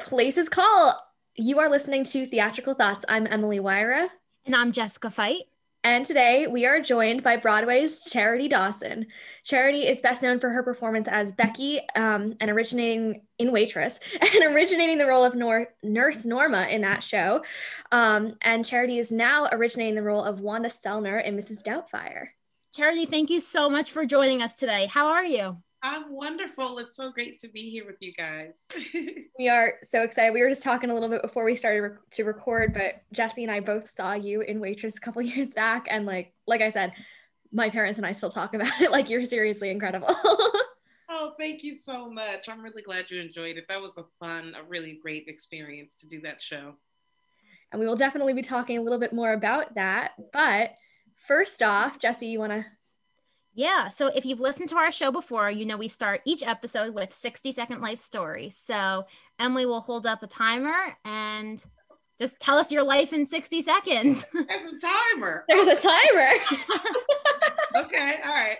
Places Call. You are listening to Theatrical Thoughts. I'm Emily Wyra. And I'm Jessica Fight. And today we are joined by Broadway's Charity Dawson. Charity is best known for her performance as Becky um, and originating in Waitress and originating the role of Nor- Nurse Norma in that show. Um, and Charity is now originating the role of Wanda Sellner in Mrs. Doubtfire. Charity, thank you so much for joining us today. How are you? I'm wonderful. It's so great to be here with you guys. we are so excited. We were just talking a little bit before we started rec- to record, but Jesse and I both saw you in Waitress a couple years back, and like like I said, my parents and I still talk about it. Like you're seriously incredible. oh, thank you so much. I'm really glad you enjoyed it. That was a fun, a really great experience to do that show. And we will definitely be talking a little bit more about that. But first off, Jesse, you want to yeah. So if you've listened to our show before, you know we start each episode with 60 second life stories. So Emily will hold up a timer and just tell us your life in 60 seconds. There's a timer. There's a timer. okay. All right.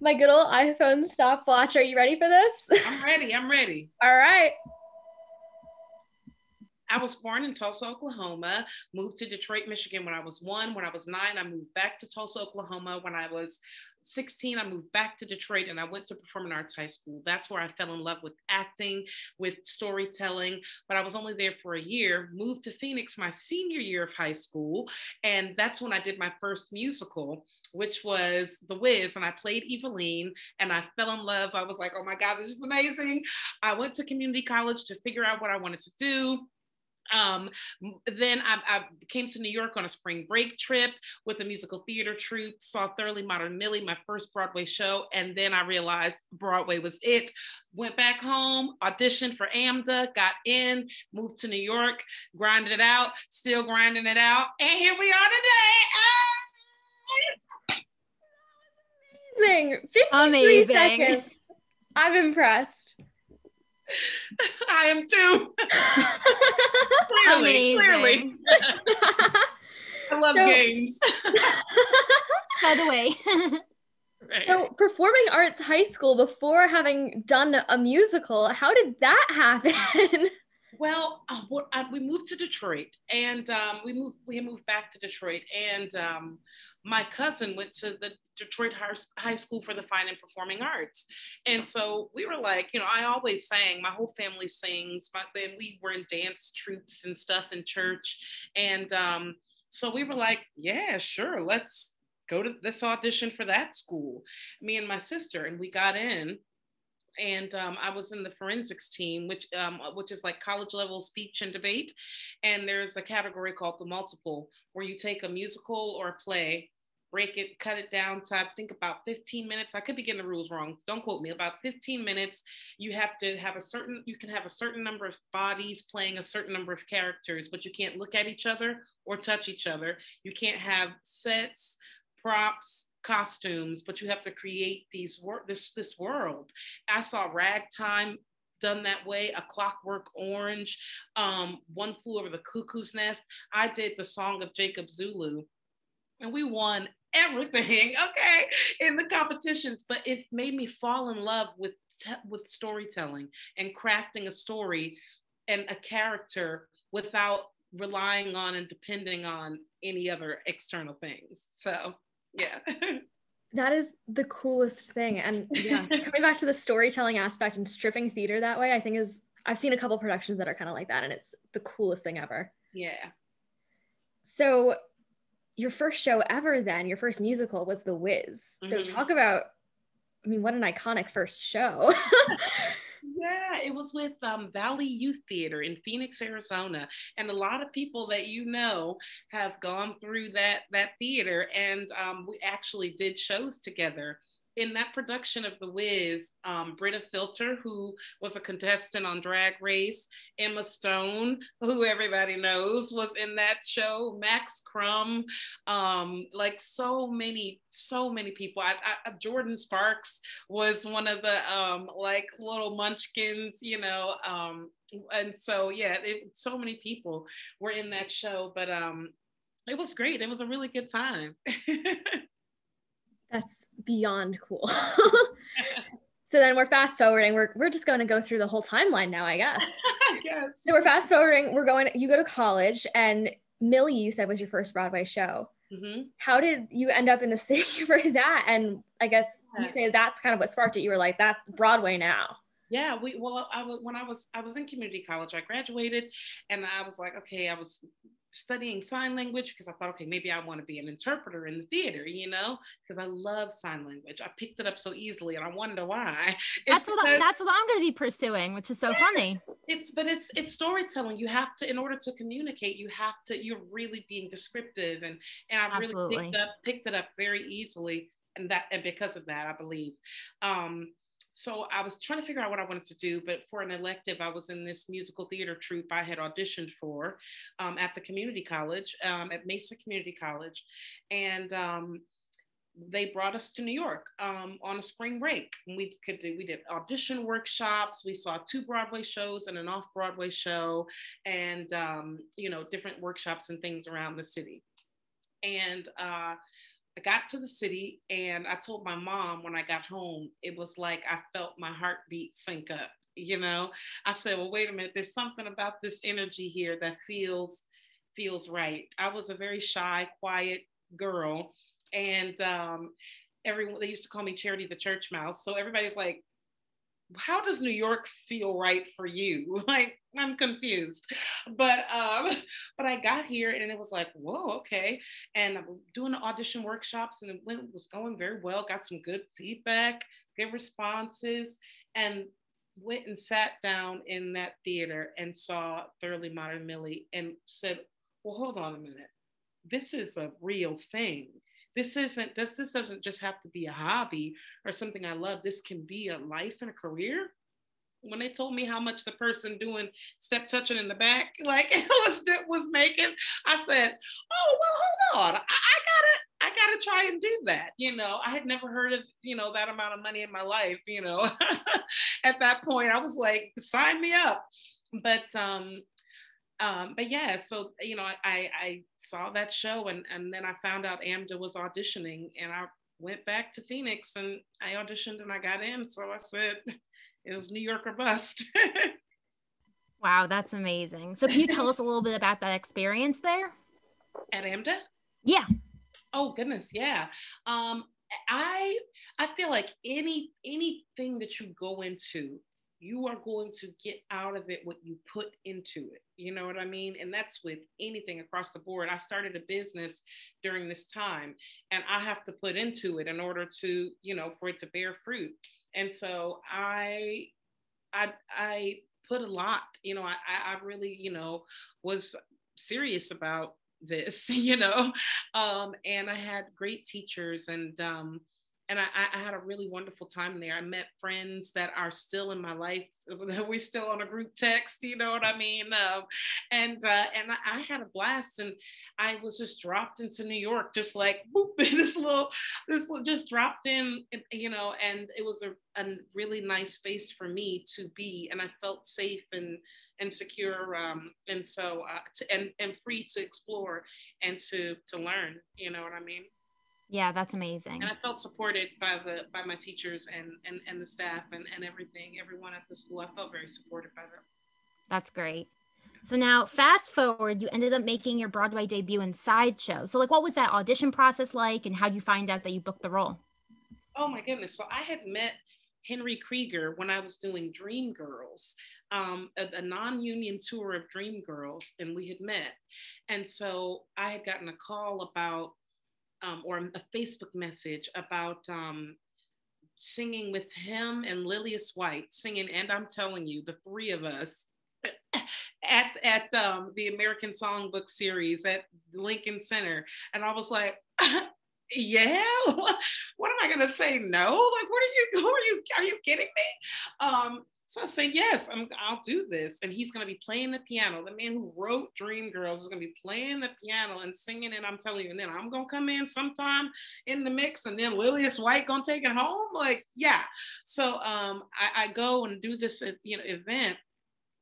My good old iPhone stopwatch. Are you ready for this? I'm ready. I'm ready. All right. I was born in Tulsa, Oklahoma, moved to Detroit, Michigan when I was one. When I was nine, I moved back to Tulsa, Oklahoma. When I was 16, I moved back to Detroit and I went to Performing Arts High School. That's where I fell in love with acting, with storytelling. But I was only there for a year, moved to Phoenix my senior year of high school. And that's when I did my first musical, which was The Wiz. And I played Evillene and I fell in love. I was like, oh my God, this is amazing. I went to community college to figure out what I wanted to do um, then I, I, came to New York on a spring break trip with a musical theater troupe, saw Thoroughly Modern Millie, my first Broadway show, and then I realized Broadway was it. Went back home, auditioned for AMDA, got in, moved to New York, grinded it out, still grinding it out, and here we are today. Amazing. 53 Amazing. seconds. I'm impressed. I am too. clearly, clearly. I love so, games. By the way. Right. So, performing arts high school before having done a musical, how did that happen? Well, uh, we moved to Detroit, and um, we moved. We moved back to Detroit, and um, my cousin went to the Detroit High School for the Fine and Performing Arts. And so we were like, you know, I always sang, my whole family sings, but then we were in dance troupes and stuff in church. And um, so we were like, yeah, sure, let's go to this audition for that school. Me and my sister, and we got in and um, I was in the forensics team, which um, which is like college level speech and debate. And there's a category called the multiple, where you take a musical or a play, break it, cut it down to I think about 15 minutes. I could be getting the rules wrong. Don't quote me. About 15 minutes. You have to have a certain. You can have a certain number of bodies playing a certain number of characters, but you can't look at each other or touch each other. You can't have sets, props costumes, but you have to create these wor- this this world. I saw Ragtime done that way, A Clockwork Orange, um, One Flew Over the Cuckoo's Nest. I did the Song of Jacob Zulu, and we won everything. Okay, in the competitions, but it made me fall in love with te- with storytelling and crafting a story and a character without relying on and depending on any other external things. So yeah. that is the coolest thing. And yeah, coming back to the storytelling aspect and stripping theater that way, I think is I've seen a couple productions that are kind of like that, and it's the coolest thing ever. Yeah. So your first show ever then, your first musical was The Wiz. So mm-hmm. talk about I mean, what an iconic first show. Yeah, it was with um, Valley Youth Theater in Phoenix, Arizona, and a lot of people that you know have gone through that that theater, and um, we actually did shows together in that production of The Wiz, um, Brita Filter, who was a contestant on Drag Race, Emma Stone, who everybody knows, was in that show, Max Crumm, um, like so many, so many people. I, I, Jordin Sparks was one of the um, like little munchkins, you know. Um, and so, yeah, it, so many people were in that show, but um, it was great. It was a really good time. That's beyond cool. So then we're fast forwarding. We're, we're just going to go through the whole timeline now, I guess. I guess. So we're fast forwarding. We're going, you go to college and Millie, you said was your first Broadway show. Mhm. How did you end up in the city for that? And I guess you say that's kind of what sparked it. You were like, that's Broadway now. Yeah, we well, I was when I was I was in community college. I graduated, and I was like, okay, I was studying sign language because I thought, okay, maybe I want to be an interpreter in the theater, you know, because I love sign language. I picked it up so easily, and I wonder why. That's what I, because- that's what I'm going to be pursuing, which is so funny. it's but it's it's storytelling you have to in order to communicate you have to you're really being descriptive and and i really picked up picked it up very easily and that and because of that i believe um so i was trying to figure out what i wanted to do but for an elective i was in this musical theater troupe i had auditioned for um, at the community college um, at mesa community college and um, they brought us to New York um, on a spring break. We could do, we did audition workshops. We saw two Broadway shows and an off Broadway show, and um, you know different workshops and things around the city. And uh, I got to the city, and I told my mom when I got home, it was like I felt my heartbeat sync up. You know, I said, "Well, wait a minute. There's something about this energy here that feels feels right." I was a very shy, quiet girl and um, everyone they used to call me Charity the Church Mouse. So everybody's like, "How does New York feel right for you?" Like I'm confused, but um, but I got here and it was like, "Whoa, okay." And I'm doing the audition workshops and it was going very well. Got some good feedback, good responses, and went and sat down in that theater and saw Thoroughly Modern Millie and said, "Well, hold on a minute." This is a real thing this isn't this this doesn't just have to be a hobby or something i love. This can be a life and a career. When they told me how much the person doing step touching in the back like was was making i said oh well hold on. I, I gotta i gotta try and do that. You know i had never heard of you know that amount of money in my life you know. At that point i was like sign me up. But um um, but yeah, so you know, I, I saw that show and and then I found out AMDA was auditioning and I went back to Phoenix and I auditioned and I got in. So I said it was New York or bust. Wow, that's amazing. So, can you tell us a little bit about that experience there? At AMDA? Yeah. Oh goodness, yeah. Um, I I feel like any anything that you go into, you are going to get out of it what you put into it. You know what I mean? And that's with anything across the board. I started a business during this time, and I have to put into it in order to, you know, for it to bear fruit. And so I I I put a lot, you know, I I really, you know, was serious about this, you know, um, and I had great teachers and um, and I, I had a really wonderful time there. I met friends that are still in my life. We're still on a group text, you know what I mean? Um, and uh, and I, had a blast, and I was just dropped into New York, just like this little, this little, just dropped in, you know. And it was a, a really nice space for me to be, and I felt safe and and secure, um, and so uh, to, and and free to explore and to to learn. You know what I mean? Yeah, that's amazing. and I felt supported by the by my teachers and and, and the staff and, and everything, everyone at the school. I felt very supported by them. That's great. So now, fast forward, you ended up making your Broadway debut in Sideshow. So, like, what was that audition process like, and how did you find out that you booked the role? Oh my goodness! So I had met Henry Krieger when I was doing Dreamgirls, um, a, a non-union tour of Dreamgirls, and we had met. And so I had gotten a call about, um, or a Facebook message about um, singing with him and Lillias White, singing, and I'm telling you, the three of us at at um, the American Songbook series at Lincoln Center, and I was like. yeah? What am i going to say no? Like what are you who are you are you kidding me? Um so I say, yes, I'm, I'll do this. And he's going to be playing the piano. The man who wrote Dreamgirls is going to be playing the piano and singing it. I'm telling you. And then I'm going to come in sometime in the mix and then Lillias White going to take it home. Like, yeah. So um, I, I go and do this you know, event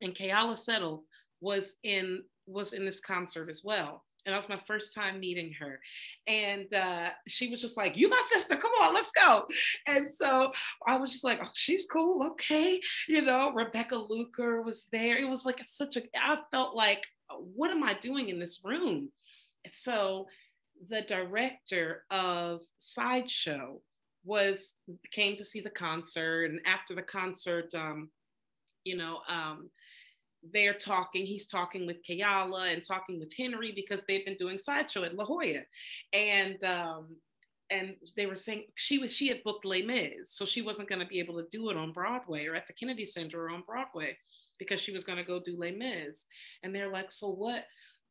and Keala Settle was in was in this concert as well. And that was my first time meeting her. And uh, she was just like, "You my sister, come on, let's go." And so I was just like, "Oh, she's cool, okay." You know, Rebecca Luker was there. It was like such a. I felt like, what am I doing in this room? So the director of Sideshow was came to see the concert, and after the concert, um, you know, um, they're talking, he's talking with Keala and talking with Henry because they've been doing sideshow at La Jolla. And um, and they were saying she was she had booked Les Mis, so she wasn't going to be able to do it on Broadway or at the Kennedy Center or on Broadway because she was going to go do Les Mis. And they're like, so what?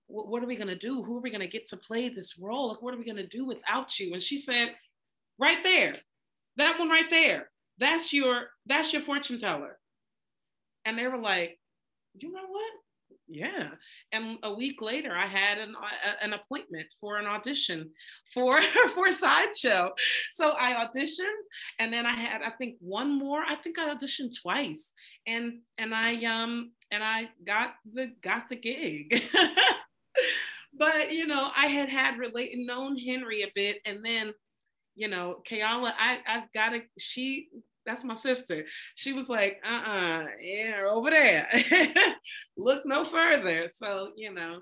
What are we going to do? Who are we going to get to play this role? Like, what are we going to do without you? And she said, right there, that one right there, that's your that's your fortune teller. And they were like, you know what? Yeah. And a week later, I had an, a, an appointment for an audition for for sideshow. So I auditioned, and then I had I think one more. I think I auditioned twice, and and I um and I got the got the gig. but you know, I had had relate known Henry a bit, and then you know, Keala, I I've got to she that's my sister. She was like, uh-uh, yeah, over there. Look no further. So, you know.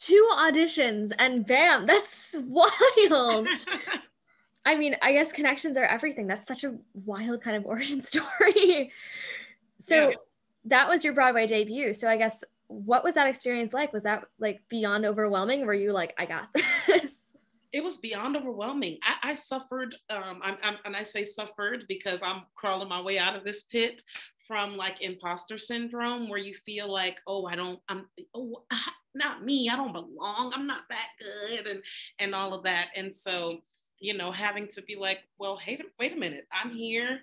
Two auditions and bam, that's wild. I mean, I guess connections are everything. That's such a wild kind of origin story. so yeah. that was your Broadway debut. So I guess what was that experience like? Was that like beyond overwhelming? Were you like, I got this? It was beyond overwhelming. I, I suffered, um, I'm, I'm, and I say suffered because I'm crawling my way out of this pit from like imposter syndrome, where you feel like, oh, I don't, I'm, oh, not me, I don't belong, I'm not that good, and and all of that. And so, you know, having to be like, well, hey, wait a minute, I'm here.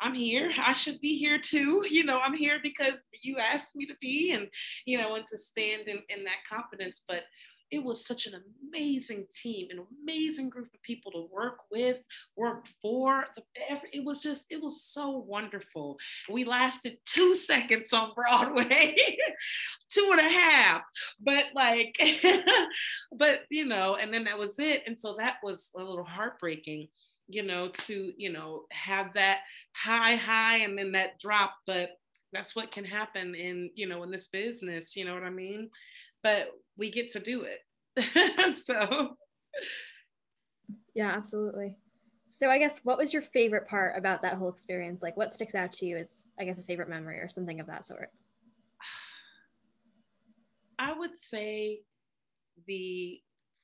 I'm here. I should be here too. You know, I'm here because you asked me to be, and you know, and to stand in, in that confidence. But it was such an amazing team, an amazing group of people to work with, work for. It was just, it was so wonderful. We lasted two seconds on Broadway, two and a half, but like, but you know, and then that was it. And so that was a little heartbreaking you know, to, you know, have that high, high and then that drop. But that's what can happen in, you know, in this business, you know what I mean? But we get to do it. so, yeah, absolutely. So, I guess what was your favorite part about that whole experience? Like, what sticks out to you as, I guess, a favorite memory or something of that sort? I would say the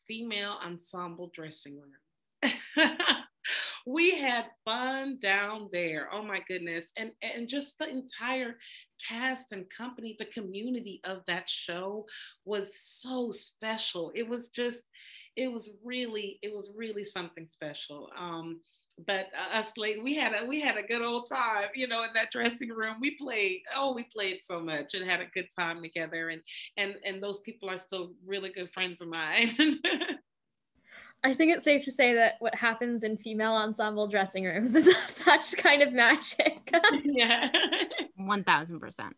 female ensemble dressing room. we had fun down there. Oh my goodness. And, and just the entire cast and company, the community of that show was so special. It was just, it was really, it was really something special. Um, but us like we had a we had a good old time you know in that dressing room we played oh we played so much and had a good time together and and and those people are still really good friends of mine I think it's safe to say that what happens in female ensemble dressing rooms is such kind of magic. yeah. 1000%.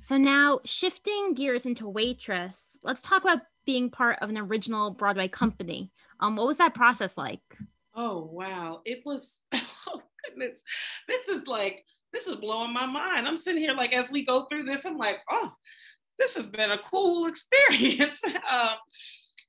So now shifting gears into waitress, let's talk about being part of an original Broadway company. Um, what was that process like? Oh wow, it was. Oh goodness, this is like this is blowing my mind. I'm sitting here like as we go through this, I'm like, oh, this has been a cool experience. uh,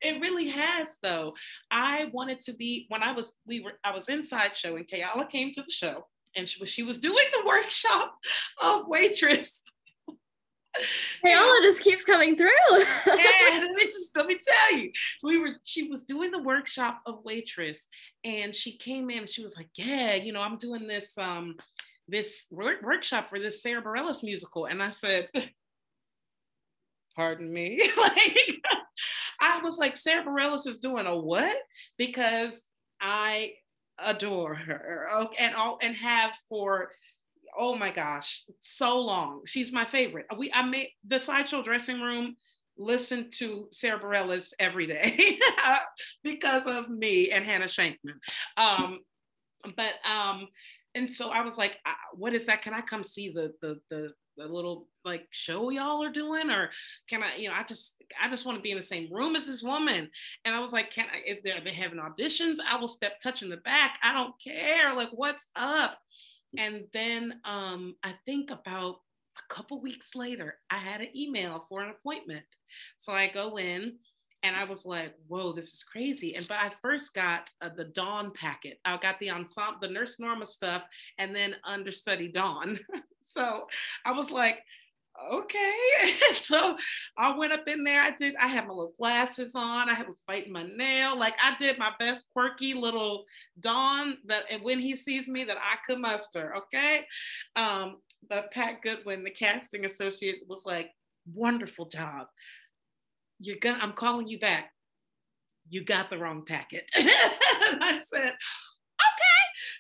it really has though. I wanted to be when I was we were I was inside show and Keala came to the show and she was she was doing the workshop of waitress. Keala just keeps coming through. yeah, let me just let me tell you, we were she was doing the workshop of waitress, and she came in. She was like, "Yeah, you know, I'm doing this um this work- workshop for this Sara Bareilles musical," and I said, "Pardon me," like I was like, Sara Bareilles is doing a what? Because I adore her and all and have for oh my gosh so long she's my favorite we i made the sideshow dressing room listen to sara Bareilles every day because of me and Hannah Shankman. Um, but um, and so I was like, what is that? Can I come see the the the the little like show y'all are doing or can i you know i just i just want to be in the same room as this woman and i was like can i if they're they having auditions i will step touch in the back i don't care like what's up and then um i think about a couple weeks later i had an email for an appointment so i go in and I was like, "Whoa, this is crazy!" And but I first got uh, the Dawn packet. I got the ensemble, the Nurse Norma stuff, and then understudy Dawn. so I was like, "Okay." so I went up in there. I did. I had my little glasses on. I was biting my nail. Like I did my best quirky little Dawn that, and when he sees me, that I could muster. Okay. Um, but Pat Goodwin, the casting associate, was like, "Wonderful job." you're gonna, I'm calling you back. You got the wrong packet. and I said.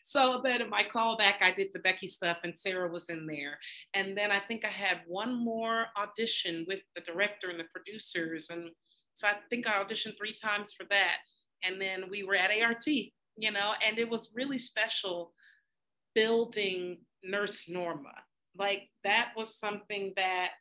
So then in my call back, I did the Becky stuff and Sara was in there. And then I think I had one more audition with the director and the producers. And so I think I auditioned three times for that. And then we were at ART, you know, and it was really special building Nurse Norma. Like that was something that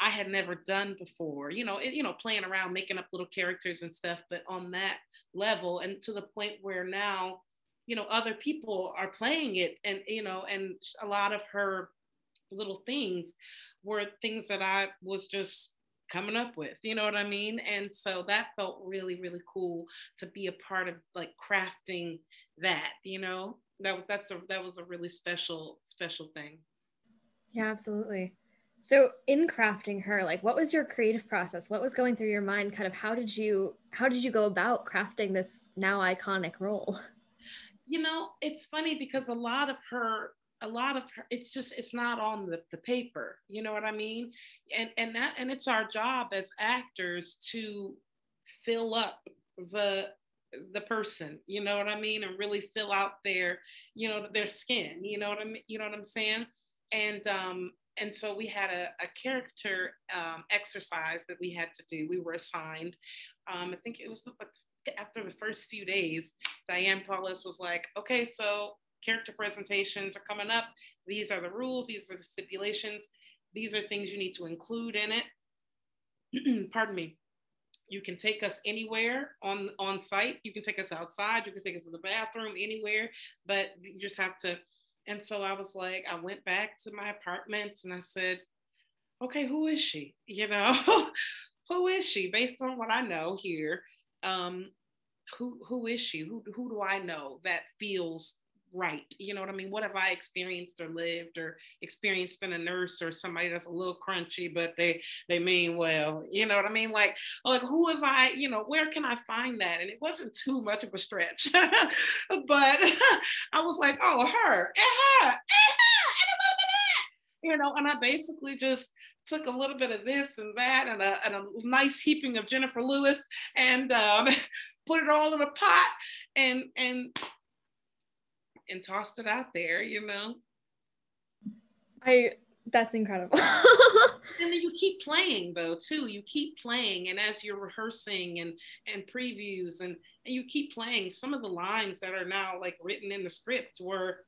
I had never done before. You know, it, you know, playing around, making up little characters and stuff, but on that level, and to the point where now, you know, other people are playing it, and you know, and a lot of her little things were things that I was just coming up with you know what i mean and so that felt really really cool to be a part of like crafting that you know that was that's a that was a really special special thing yeah absolutely so in crafting her, like what was your creative process? What was going through your mind? Kind of how did you how did you go about crafting this now iconic role? You know, it's funny because a lot of her a lot of her it's just it's not on the, the paper you know what i mean and and that and it's our job as actors to fill up the the person you know what i mean and really fill out their you know their skin you know what i mean you know what i'm saying and um and so we had a, a character um, exercise that we had to do. We were assigned. Um, I think it was the, after the first few days, Diane Paulus was like, okay, so character presentations are coming up. These are the rules, these are the stipulations, these are things you need to include in it. Pardon me. You can take us anywhere on on site. You can take us outside. You can take us to the bathroom, anywhere. But you just have to and so I was like, I went back to my apartment and I said, okay, who is she? You know, who is she? Based on what I know here, um, who who is she? Who who do I know that feels right. You know what I mean? What have I experienced or lived or experienced in a nurse or somebody that's a little crunchy, but they they mean well. You know what I mean? Like like who have I? You know where can I find that? And it wasn't too much of a stretch, but I was like, oh her, and her, and her, and You know, and I basically just took a little bit of this and that and a, and a nice heaping of Jennifer Lewis and um, put it all in a pot and and and tossed it out there, you know. I that's incredible. and then you keep playing though too. You keep playing, and as you're rehearsing and and previews, and and you keep playing. Some of the lines that are now like written in the script were,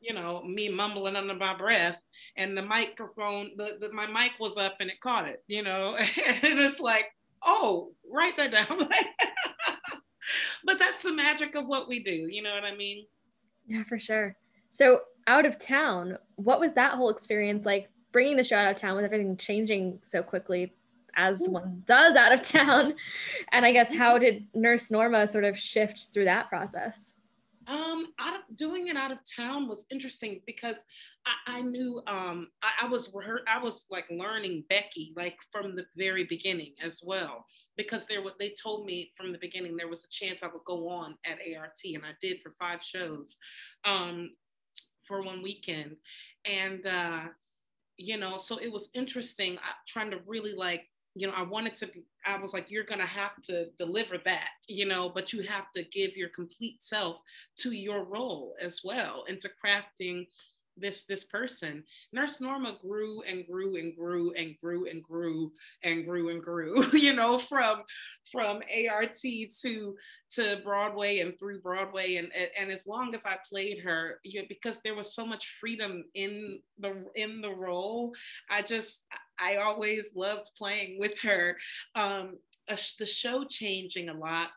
you know, me mumbling under my breath, and the microphone, the, the my mic was up and it caught it, you know, and it's like, oh, write that down. but that's the magic of what we do. You know what I mean? Yeah, for sure. So, out of town, what was that whole experience like bringing the show out of town with everything changing so quickly as one does out of town? And I guess how mm-hmm. did Nurse Norma sort of shift through that process? Um, out of doing it out of town was interesting because I, I knew um, I, I was I was like learning Becky like from the very beginning as well. Because there what they told me from the beginning there was a chance I would go on at ART and I did for five shows um, for one weekend. And uh, you know so it was interesting trying to really like you know, I wanted to, be, I was like, you're going to have to deliver that, you know, but you have to give your complete self to your role as well, into crafting this this person. Nurse norma grew and grew and grew and grew and grew and grew and grew you know from from art to to broadway and through broadway. And and as long as i played her you know, because there was so much freedom in the in the role i just i always loved playing with her um the show changing a lot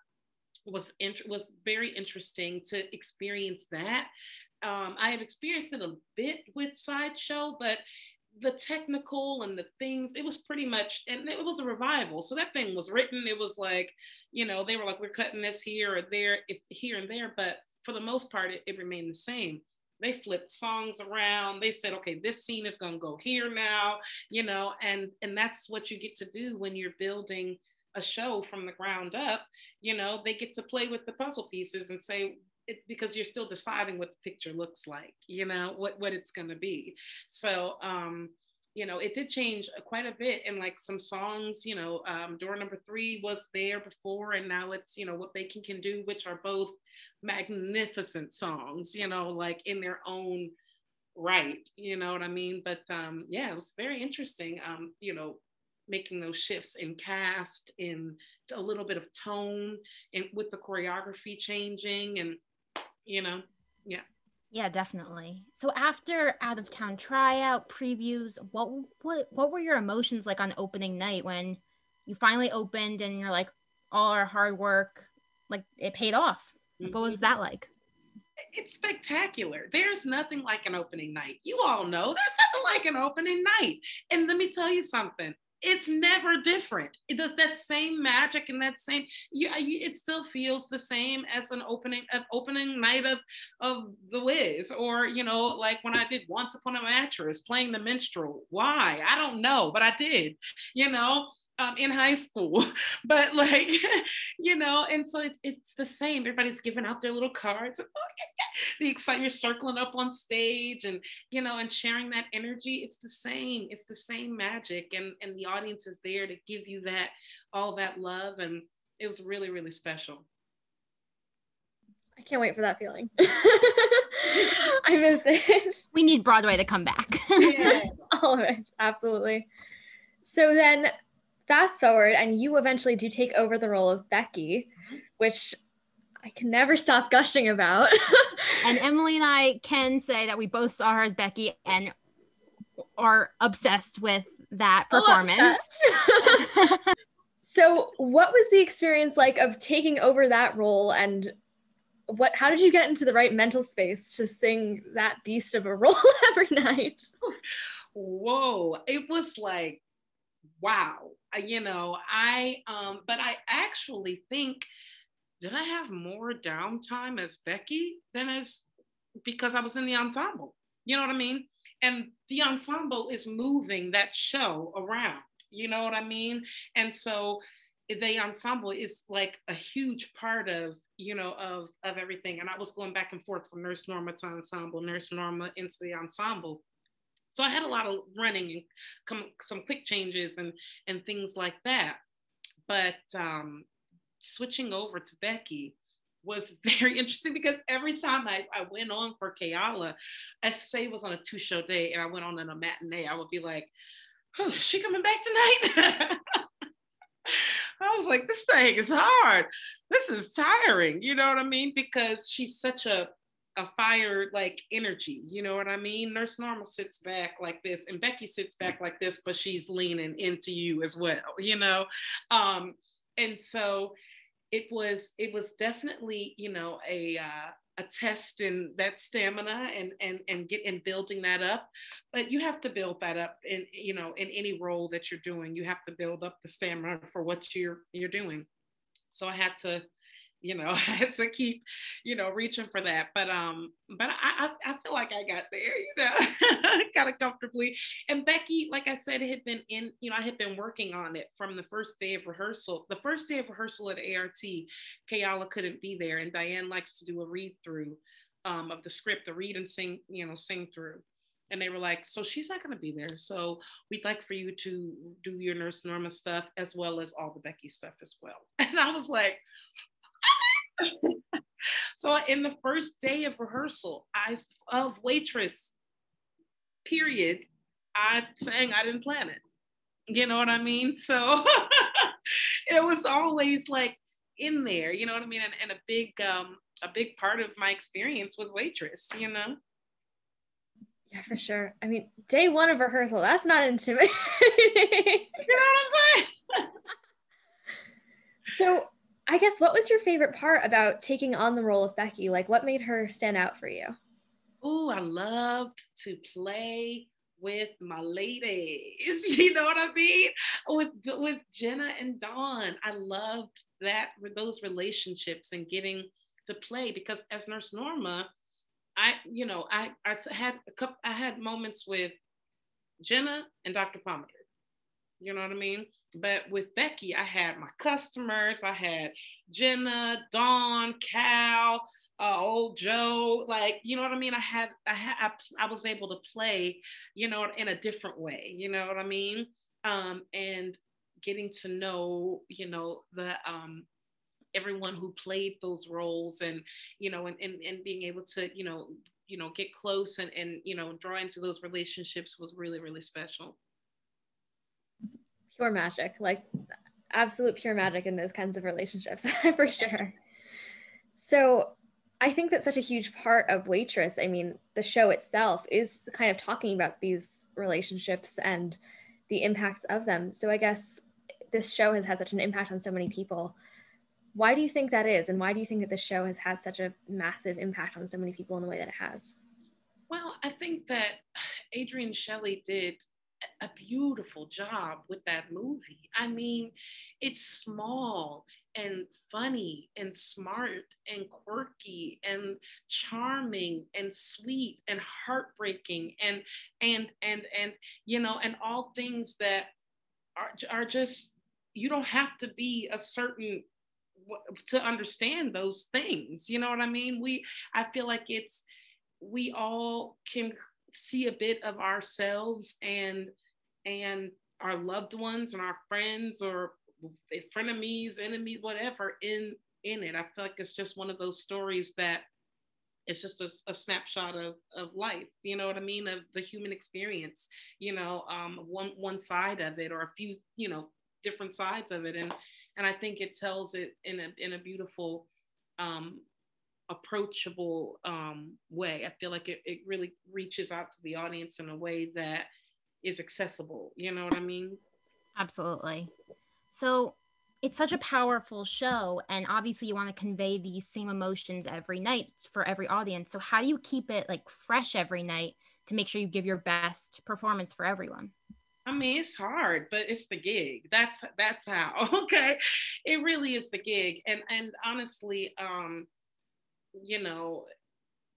was int- was very interesting to experience that um, I had experienced it a bit with Sideshow, but the technical and the things, it was pretty much, and it was a revival. So that thing was written. It was like, you know, they were like, we're cutting this here or there, if, here and there. But for the most part, it, it remained the same they flipped songs around they said okay this scene is going to go here now you know and and that's what you get to do when you're building a show from the ground up you know they get to play with the puzzle pieces and say it, because you're still deciding what the picture looks like, you know, what, what it's going to be. So, um, you know, it did change quite a bit. And like some songs, you know, um, door number three was there before, and now it's, you know, what they can, can do, which are both magnificent songs, you know, like in their own right, you know what I mean? But um, yeah, it was very interesting, um, you know, making those shifts in cast, in a little bit of tone, and with the choreography changing and you know, yeah. Yeah, definitely. So after out of town tryout previews, what what what were your emotions like on opening night when you finally opened and you're like all our hard work like it paid off? Mm-hmm. What was that like? It's spectacular. There's nothing like an opening night. You all know there's nothing like an opening night. And let me tell you something it's never different. That, that same magic and that same, you, you, it still feels the same as an opening, an opening night of, of The Wiz, or you know, like when I did Once Upon a Mattress, playing the minstrel. Why? I don't know, but I did. You know, um, in high school, but like, you know, and so it's it's the same. Everybody's giving out their little cards. the excitement circling up on stage, and you know, and sharing that energy. It's the same. It's the same magic, and and the audience is there to give you that all that love, and it was really really special. I can't wait for that feeling. I miss it. We need Broadway to come back. yeah. All of it, absolutely. So then fast forward and you eventually do take over the role of Becky, mm-hmm. which I can never stop gushing about. and Emily and I can say that we both saw her as Becky and are obsessed with that performance. so, what was the experience like of taking over that role and what how did you get into the right mental space to sing that beast of a role every night? Whoa, it was like wow you know i um but i actually think did i have more downtime as becky than as because i was in the ensemble you know what i mean? And the ensemble is moving that show around you know what i mean? And so the ensemble is like a huge part of you know of of everything and i was going back and forth from nurse norma to ensemble nurse norma into the ensemble so I had a lot of running and come, some quick changes and, and things like that. But um, switching over to Becky was very interesting because every time I, I went on for Keala, I say it was on a two show day and I went on in a matinee, I would be like, oh, is she coming back tonight? I was like, this thing is hard. This is tiring. You know what I mean? Because she's such a a fire like energy. You know what I mean? Nurse Norma sits back like this, and Becky sits back like this, but she's leaning into you as well. You know, um, and so it was it was definitely you know a uh, a test in that stamina and and and get in building that up but you have to build that up in you know in any role that you're doing you have to build up the stamina for what you're you're doing so i had to you know, to keep, you know, reaching for that. But um, but I I, feel like I got there, you know, kind of comfortably. And Becky, like I said, had been in, you know, I had been working on it from the first day of rehearsal. The first day of rehearsal at ART, Keala couldn't be there, and Diane likes to do a read through um, of the script, a read and sing, you know, sing through. And they were like, so she's not going to be there. So we'd like for you to do your Nurse Norma stuff as well as all the Becky stuff as well. And I was like, so in the first day of rehearsal, I of waitress, period, I sang I didn't plan it. You know what I mean? So it was always like in there, you know what I mean? And, and a big um a big part of my experience with waitress, you know. Yeah, for sure. I mean, day one of rehearsal, that's not intimidating. you know what I'm saying? so I guess what was your favorite part about taking on the role of Becky? Like what made her stand out for you? Oh, I loved to play with my ladies. You know what I mean? With with Jenna and Dawn. I loved that those relationships and getting to play because as Nurse Norma, I, you know, I, I had a couple, I had moments with Jenna and Dr. Pomatter. You know what I mean? But with Becky, I had my customers, I had Jenna, Dawn, Cal, uh, old Joe, like you know what I mean. I had I had I, I was able to play, you know, in a different way. You know what I mean? Um, and getting to know, you know, the um, everyone who played those roles, and you know, and and, and being able to, you know, you know, get close and and you know, draw into those relationships was really really special. Pure magic, like absolute pure magic in those kinds of relationships for sure. So I think that's such a huge part of Waitress. I mean, the show itself is kind of talking about these relationships and the impacts of them. So I guess this show has had such an impact on so many people. Why do you think that is? And why do you think that this show has had such a massive impact on so many people in the way that it has? Well, I think that Adrienne Shelly did a beautiful job with that movie. I mean, it's small and funny and smart and quirky and charming and sweet and heartbreaking and and and and you know and all things that are are just you don't have to be a certain to understand those things you know what i mean we i feel like it's we all can see a bit of ourselves and and our loved ones and our friends or frenemies, enemies, whatever in in it. I feel like it's just one of those stories that it's just a, a, snapshot of of life. You know what I mean? Of the human experience. You know, um, one one side of it or a few, you know, different sides of it, and and I think it tells it in a in a beautiful. Um, approachable um, way. I feel like it, it really reaches out to the audience in a way that is accessible. You know what I mean? Absolutely. So it's such a powerful show. And obviously, you want to convey these same emotions every night for every audience. So, how do you keep it like fresh every night to make sure you give your best performance for everyone? I mean, it's hard, but it's the gig. That's that's how. Okay, it really is the gig. And and honestly, um, you know,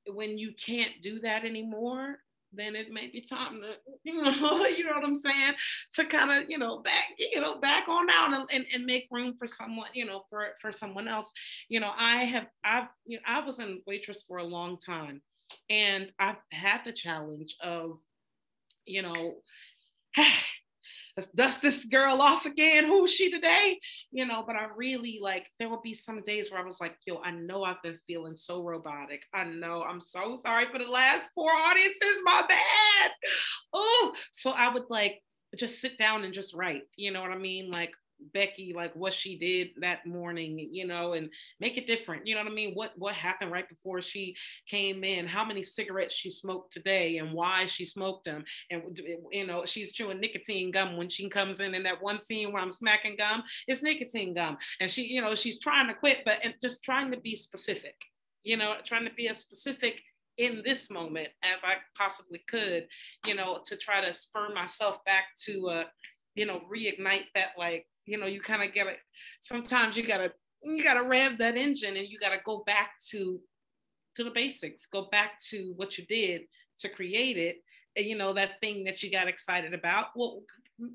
when you can't do that anymore, then it may be time to, you know, you know what I'm saying, to kind of, you know, back, you know, back on out and, and, and, make room for someone, you know, for for someone else. You know, I have, I've, you know, I was in waitress for a long time, and I've had the challenge of, you know, let's dust this girl off again. Who's she today? You know, but I really like, there will be some days where I was like, yo, I know I've been feeling so robotic. I know I'm so sorry for the last four audiences, my bad. Oh, so I would like just sit down and just write, you know what I mean? Like, Becky like what she did that morning, you know, and make it different. You know what I mean? What what happened right before she came in? How many cigarettes she smoked today, and why she smoked them? And you know, she's chewing nicotine gum when she comes in. In that one scene where I'm smacking gum, it's nicotine gum, and she, you know, she's trying to quit, but and just trying to be specific. You know, trying to be as specific in this moment as I possibly could, you know, to try to spur myself back to, uh, you know, reignite that like you know you kind of get it sometimes you gotta you gotta rev that engine and you gotta go back to to the basics go back to what you did to create it. And, you know that thing that you got excited about well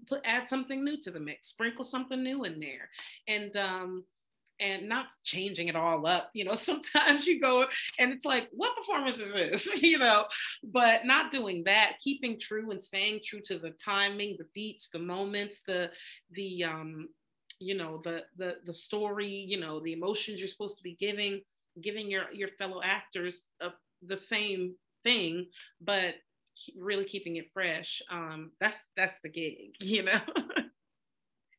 put add something new to the mix sprinkle something new in there. And um and not changing it all up. You know, sometimes you go and it's like, what performance is this? you know, but not doing that, keeping true and staying true to the timing, the beats, the moments, the the um, you know, the the the story, you know, the emotions you're supposed to be giving, giving your your fellow actors a, the same thing, but really keeping it fresh. Um, that's that's the gig, you know.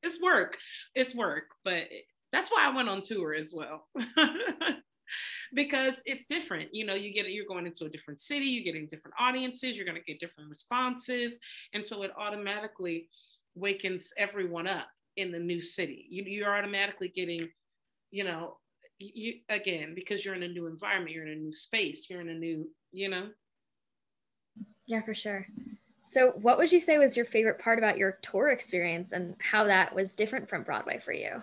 it's work, it's work, but that's why I went on tour as well. because it's different. You know, you get you're going into a different city, you're getting different audiences, you're going to get different responses, and so it automatically wakens everyone up in the new city. You, you're automatically getting, you know, you again because you're in a new environment, you're in a new space, you're in a new, you know. Yeah, for sure. So, what would you say was your favorite part about your tour experience and how that was different from Broadway for you?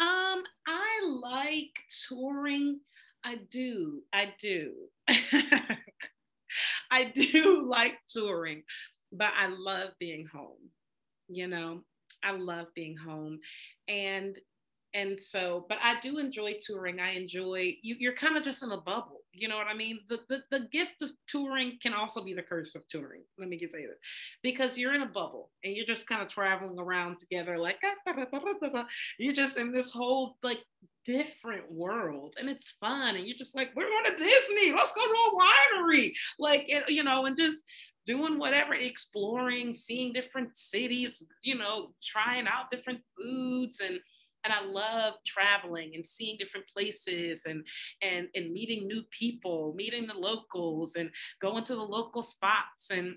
Um, I like touring. I do. I do. I do like touring, but I love being home. You know, I love being home. And and so but i do enjoy touring i enjoy you you're kind of just in a bubble you know what i mean? The, the the gift of touring can also be the curse of touring. Let me get say that. Because you're in a bubble and you're just kind of traveling around together like ah, you're just in this whole like different world and it's fun and you're just like we're going to disney. Let's go to a winery. Like eh, you know and just doing whatever, exploring, seeing different cities, you know, trying out different foods and and I love traveling and seeing different places and and and meeting new people, meeting the locals and going to the local spots and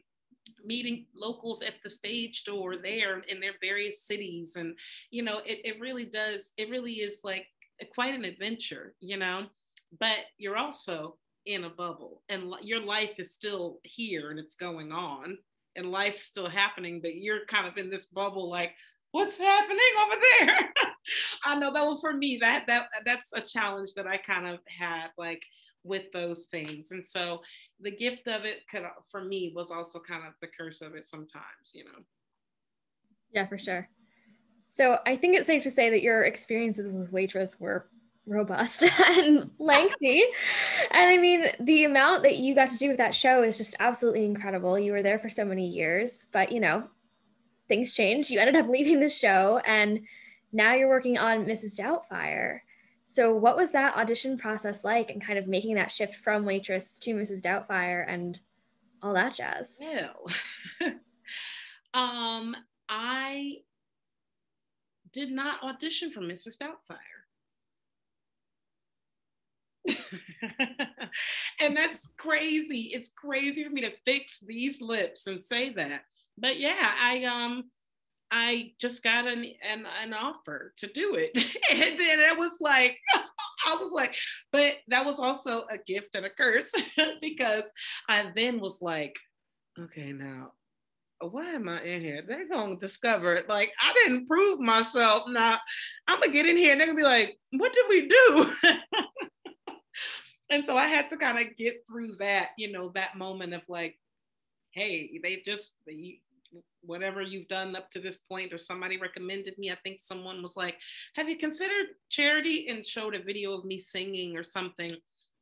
meeting locals at the stage door there in their various cities. And you know it, it really does it really is like quite an adventure you know? But you're also in a bubble and your life is still here and it's going on and life's still happening but you're kind of in this bubble like what's happening over there i know that was for me that that that's a challenge that i kind of had like with those things and so the gift of it could for me was also kind of the curse of it sometimes you know yeah for sure so i think it's safe to say that your experiences with waitress were robust and lengthy. and I mean, the amount that you got to do with that show is just absolutely incredible. You were there for so many years, but you know, things changed. You ended up leaving the show and now you're working on Mrs. Doubtfire. So, what was that audition process like and kind of making that shift from waitress to Mrs. Doubtfire and all that jazz? No. um, I did not audition for Mrs. Doubtfire. and that's crazy. It's crazy for me to fix these lips and say that but yeah, I um I just got an an, an offer to do it. and then it was like I was like, but that was also a gift and a curse because I then was like, okay, now why am I in here? They're gonna discover it. Like I didn't prove myself. Now I'm gonna get in here and they're gonna be like, what did we do? and so I had to kind of get through that, you know, that moment of like, hey, they just they, whatever you've done up to this point, or somebody recommended me. I think someone was like, Have you considered charity? and showed a video of me singing or something,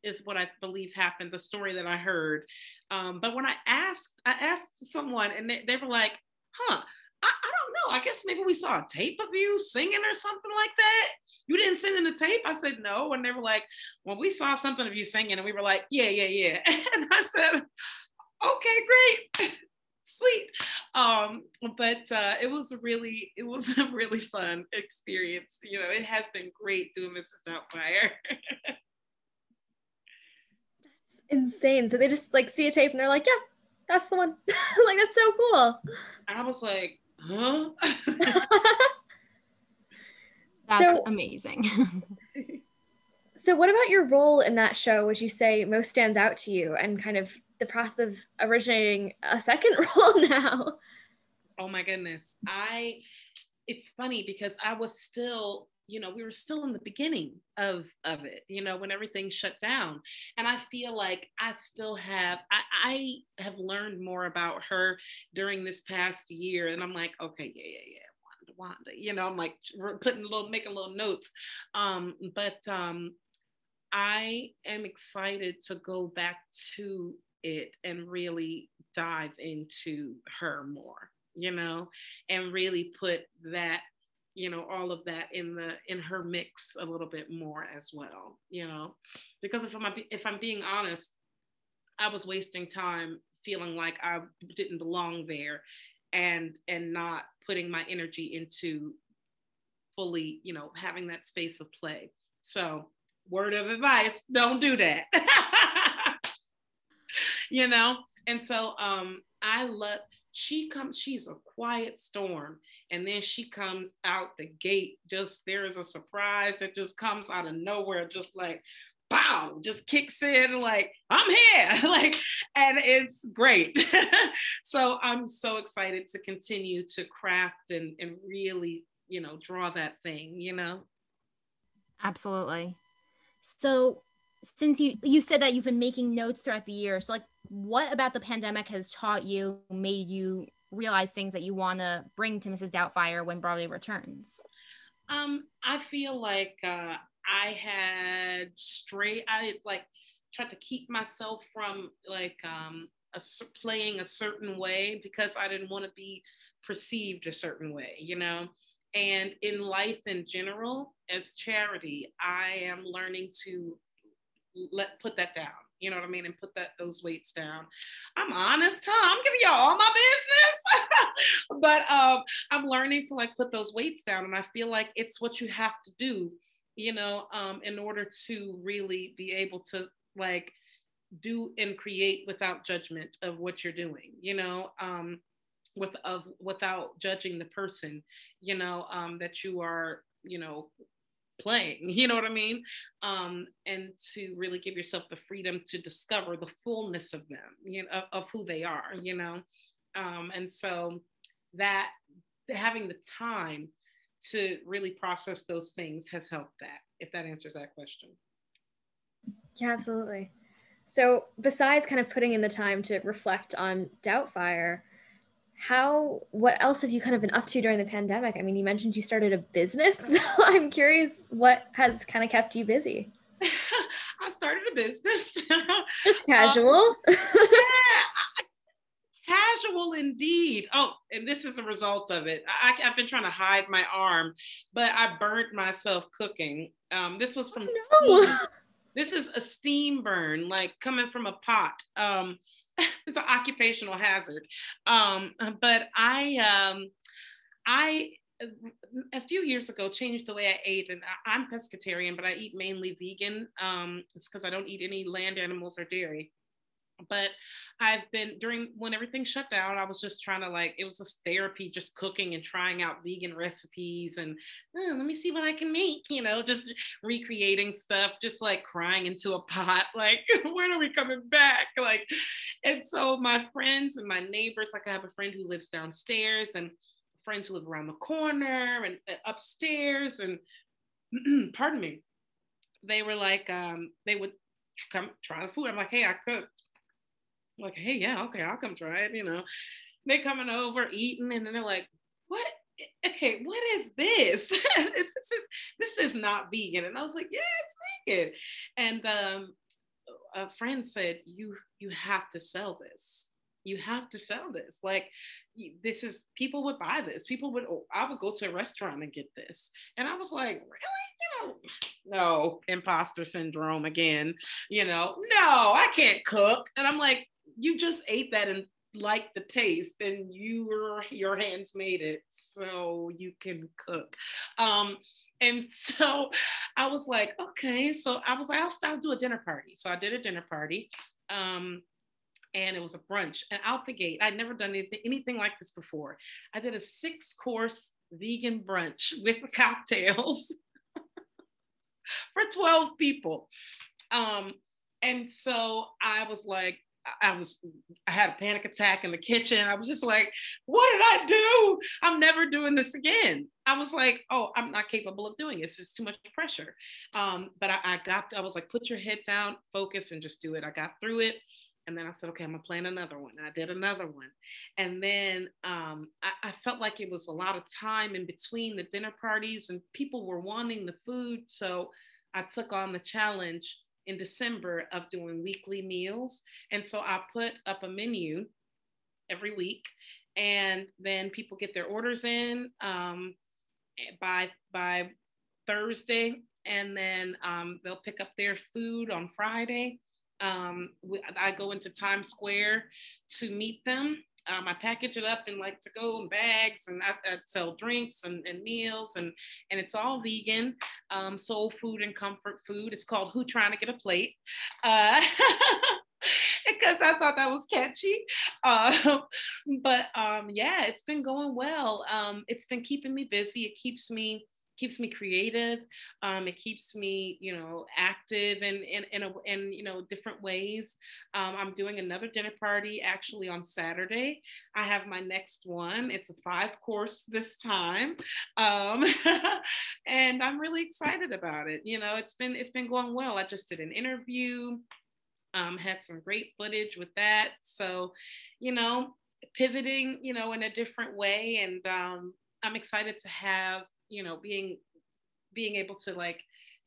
is what I believe happened, the story that I heard. Um, but when I asked, I asked someone and they, they were like, Huh, I, I, don't know. I guess maybe we saw a tape of you singing or something like that. You didn't send in the tape? I said, no. And they were like, well, we saw something of you singing. And we were like, yeah, yeah, yeah. And I said, okay, great sweet. Um, but uh, it was really, it was a really fun experience. You know, it has been great doing Mrs. Doubtfire. that's insane. So they just like see a tape and they're like, yeah, that's the one. like that's so cool. I was like, huh? that's so, amazing. so what about your role in that show would you say most stands out to you and kind of the process of originating a second role now. Oh my goodness. I it's funny because I was still, you know, we were still in the beginning of of it, you know, when everything shut down. And I feel like I still have I, I have learned more about her during this past year. And I'm like, okay, yeah, yeah, yeah. Wanda, Wanda, you know, I'm like putting a little, making little notes. Um, but um, I am excited to go back to it and really dive into her more you know and really put that you know all of that in the in her mix a little bit more as well you know because if i'm if i'm being honest i was wasting time feeling like I didn't belong there and and not putting my energy into fully, you know, having that space of play. So, word of advice, don't do that. you know? And so um I love she comes she's a quiet storm. And then she comes out the gate just there is a surprise that just comes out of nowhere just like bow just kicks in like i'm here. Like and it's great. So i'm so excited to continue to craft and, and really you know draw that thing you know? Absolutely. So since you you said that you've been making notes throughout the year so like what about the pandemic has taught you made you realize things that you want to bring to mrs doubtfire when broadway returns um i feel like uh I had straight, I like tried to keep myself from like um, a, playing a certain way because I didn't want to be perceived a certain way, you know. And in life in general, as charity, I am learning to let put that down. You know what I mean? And put that those weights down. I'm honest, huh? I'm giving y'all all my business. but um, I'm learning to like put those weights down. And I feel like it's what you have to do you know, um, in order to really be able to like do and create without judgment of what you're doing, you know, um, with of without judging the person, you know, um, that you are, you know, playing, you know what I mean? Um, and to really give yourself the freedom to discover the fullness of them, you know, of, of who they are, you know. Um, and so that having the time to really process those things has helped that, if that answers that question. Yeah, absolutely. So, besides kind of putting in the time to reflect on Doubtfire, how what else have you kind of been up to during the pandemic? I mean, you mentioned you started a business, so I'm curious what has kind of kept you busy. I started a business. Just casual. Um, yeah, casual indeed. Oh, and this is a result of it. I, have been trying to hide my arm, but I burnt myself cooking. Um, this was from oh, no. This is a steam burn, like coming from a pot. Um, it's an occupational hazard. Um, but I, um, I a few years ago changed the way I ate, and I, am pescatarian, but I eat mainly vegan. Um, it's because I don't eat any land animals or dairy but I've been during when everything shut down, I was just trying to like it was just therapy, just cooking and trying out vegan recipes and oh, let me see what I can make, you know, just recreating stuff, just like crying into a pot, like when are we coming back? Like, and so my friends and my neighbors, like I have a friend who lives downstairs and friends who live around the corner and uh, upstairs and pardon me, they were like um, they would come try the food. I'm like, hey, I cooked Like, hey, yeah, okay, I'll come try it. You know, they coming over eating, and then they're like, what? Okay, what is this? this is this is not vegan. And I was like, yeah, it's vegan. And um, a friend said, you you have to sell this. You have to sell this. Like this is people would buy this. People would oh, I would go to a restaurant and get this. And I was like, really? You know, no, imposter syndrome again. You know, no, I can't cook. And I'm like, you just ate that and liked the taste and you were your hands made it so you can cook. Um and so i was like okay. So i was like i'll, I'll do a dinner party. So i did a dinner party um and it was a brunch and out the gate. I'd never done anything anything like this before. I did a six course vegan brunch with cocktails for 12 people. Um and so i was like I was I had a panic attack in the kitchen. I was just like, what did I do? I'm never doing this again. I was like, oh, I'm not capable of doing it. It's too much pressure. Um, but I, I got I was like, put your head down, focus, and just do it. I got through it. And then I said, okay, I'm gonna plan another one. I did another one. And then um, I, I felt like it was a lot of time in between the dinner parties and people were wanting the food. So I took on the challenge in December of doing weekly meals. And so I put up a menu every week and then people get their orders in um, by by Thursday and then um, they'll pick up their food on Friday Um, I go into Times Square to meet them. Um, I package it up in like to go in bags and I, I sell drinks and, and, meals and and it's all vegan, um, soul food and comfort food. It's called Who Trying to Get a Plate. Uh, because I thought that was catchy. Uh, but um, yeah, it's been going well. Um, it's been keeping me busy. It keeps me keeps me creative. Um, it keeps me, you know, active and in in, in, in you know different ways. Um, I'm doing another dinner party actually on Saturday. I have my next one. It's a five course this time, um, and I'm really excited about it. You know, it's been it's been going well. I just did an interview. Um, had some great footage with that. So, you know, pivoting, you know, in a different way. And um, I'm excited to have you know being being able to like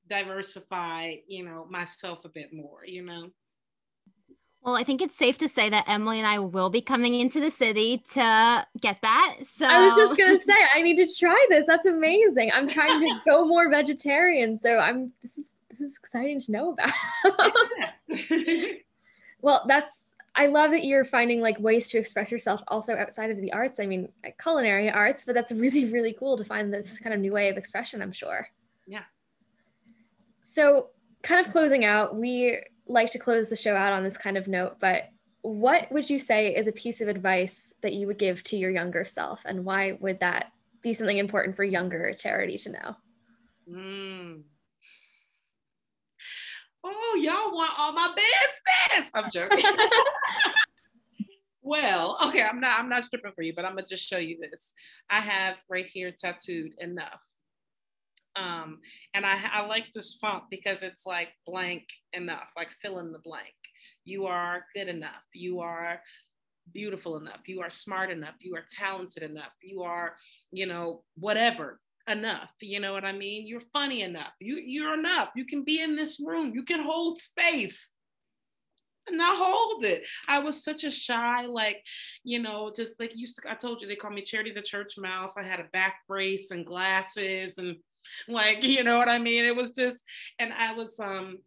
diversify you know myself a bit more you know well, I think it's safe to say that Emily and I will be coming into the city to get that. So I was just gonna say I need to try this. That's amazing. I'm trying to go more vegetarian, so I'm this is this is exciting to know about. well, that's I love that you're finding like ways to express yourself also outside of the arts. I mean, like culinary arts, but that's really, really cool to find this kind of new way of expression, I'm sure. Yeah. So, kind of closing out, we like to close the show out on this kind of note, but what would you say is a piece of advice that you would give to your younger self? And why would that be something important for younger charity to know? Mm oh, y'all want all my business. I'm joking. well, okay, I'm not I'm not stripping for you, but I'm gonna just show you this. I have right here tattooed enough. Um, and I, I like this font because it's like blank enough, like fill in the blank. You are good enough. You are beautiful enough. You are smart enough. You are talented enough. You are, you know, whatever enough you know what i mean you're funny enough you you're enough you can be in this room you can hold space I hold it. I was such a shy, like, you know, just like used to, I told you they call me Charity the Church Mouse. I had a back brace and glasses and like, you know what I mean? It was just, and I was um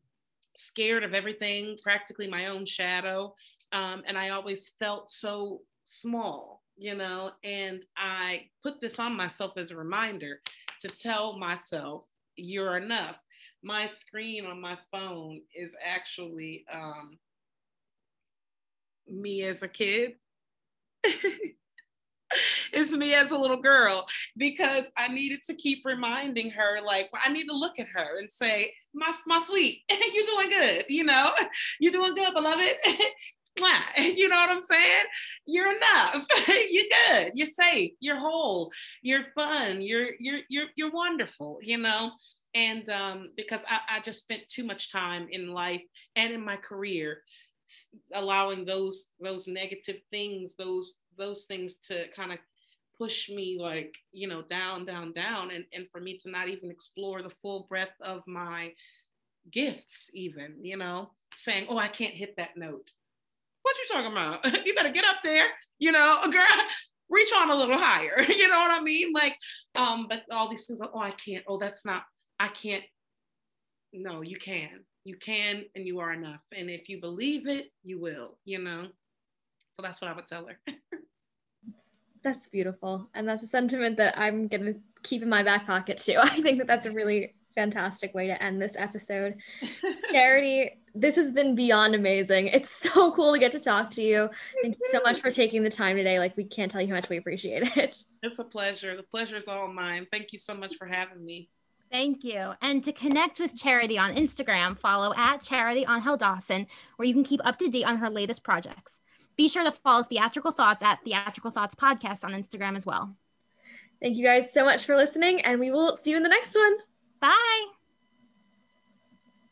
scared of everything, practically my own shadow. Um, and I always felt so small you know, and I put this on myself as a reminder to tell myself, you're enough. My screen on my phone is actually um, me as a kid. it's me as a little girl because I needed to keep reminding her, like, I need to look at her and say, my, my sweet, you're doing good, you know, you're doing good, beloved. You know what I'm saying? You're enough. you're good. You're safe. You're whole. You're fun. You're you're you're you're wonderful. You know, and um, because I, I just spent too much time in life and in my career allowing those those negative things, those those things to kind of push me like you know down down down and and for me to not even explore the full breadth of my gifts even you know saying oh i can't hit that note what you talking about? you better get up there, you know, girl, reach on a little higher. you know what I mean? Like, um, but all these things, oh, I can't, oh, that's not, I can't. No, you can. You can and you are enough. And if you believe it, you will, you know. So that's what I would tell her. that's beautiful. And that's a sentiment that I'm going to keep in my back pocket too. I think that that's a really fantastic way to end this episode. Charity, this has been beyond amazing. It's so cool to get to talk to you. Thank you so much for taking the time today. Like, we can't tell you how much we appreciate it. It's a pleasure. The pleasure is all mine. Thank you so much for having me. Thank you. And to connect with Charity on Instagram, follow at Charity Angél Dawson, where you can keep up to date on her latest projects. Be sure to follow Theatrical Thoughts at Theatrical Thoughts Podcast on Instagram as well. Thank you guys so much for listening, and we will see you in the next one. Bye.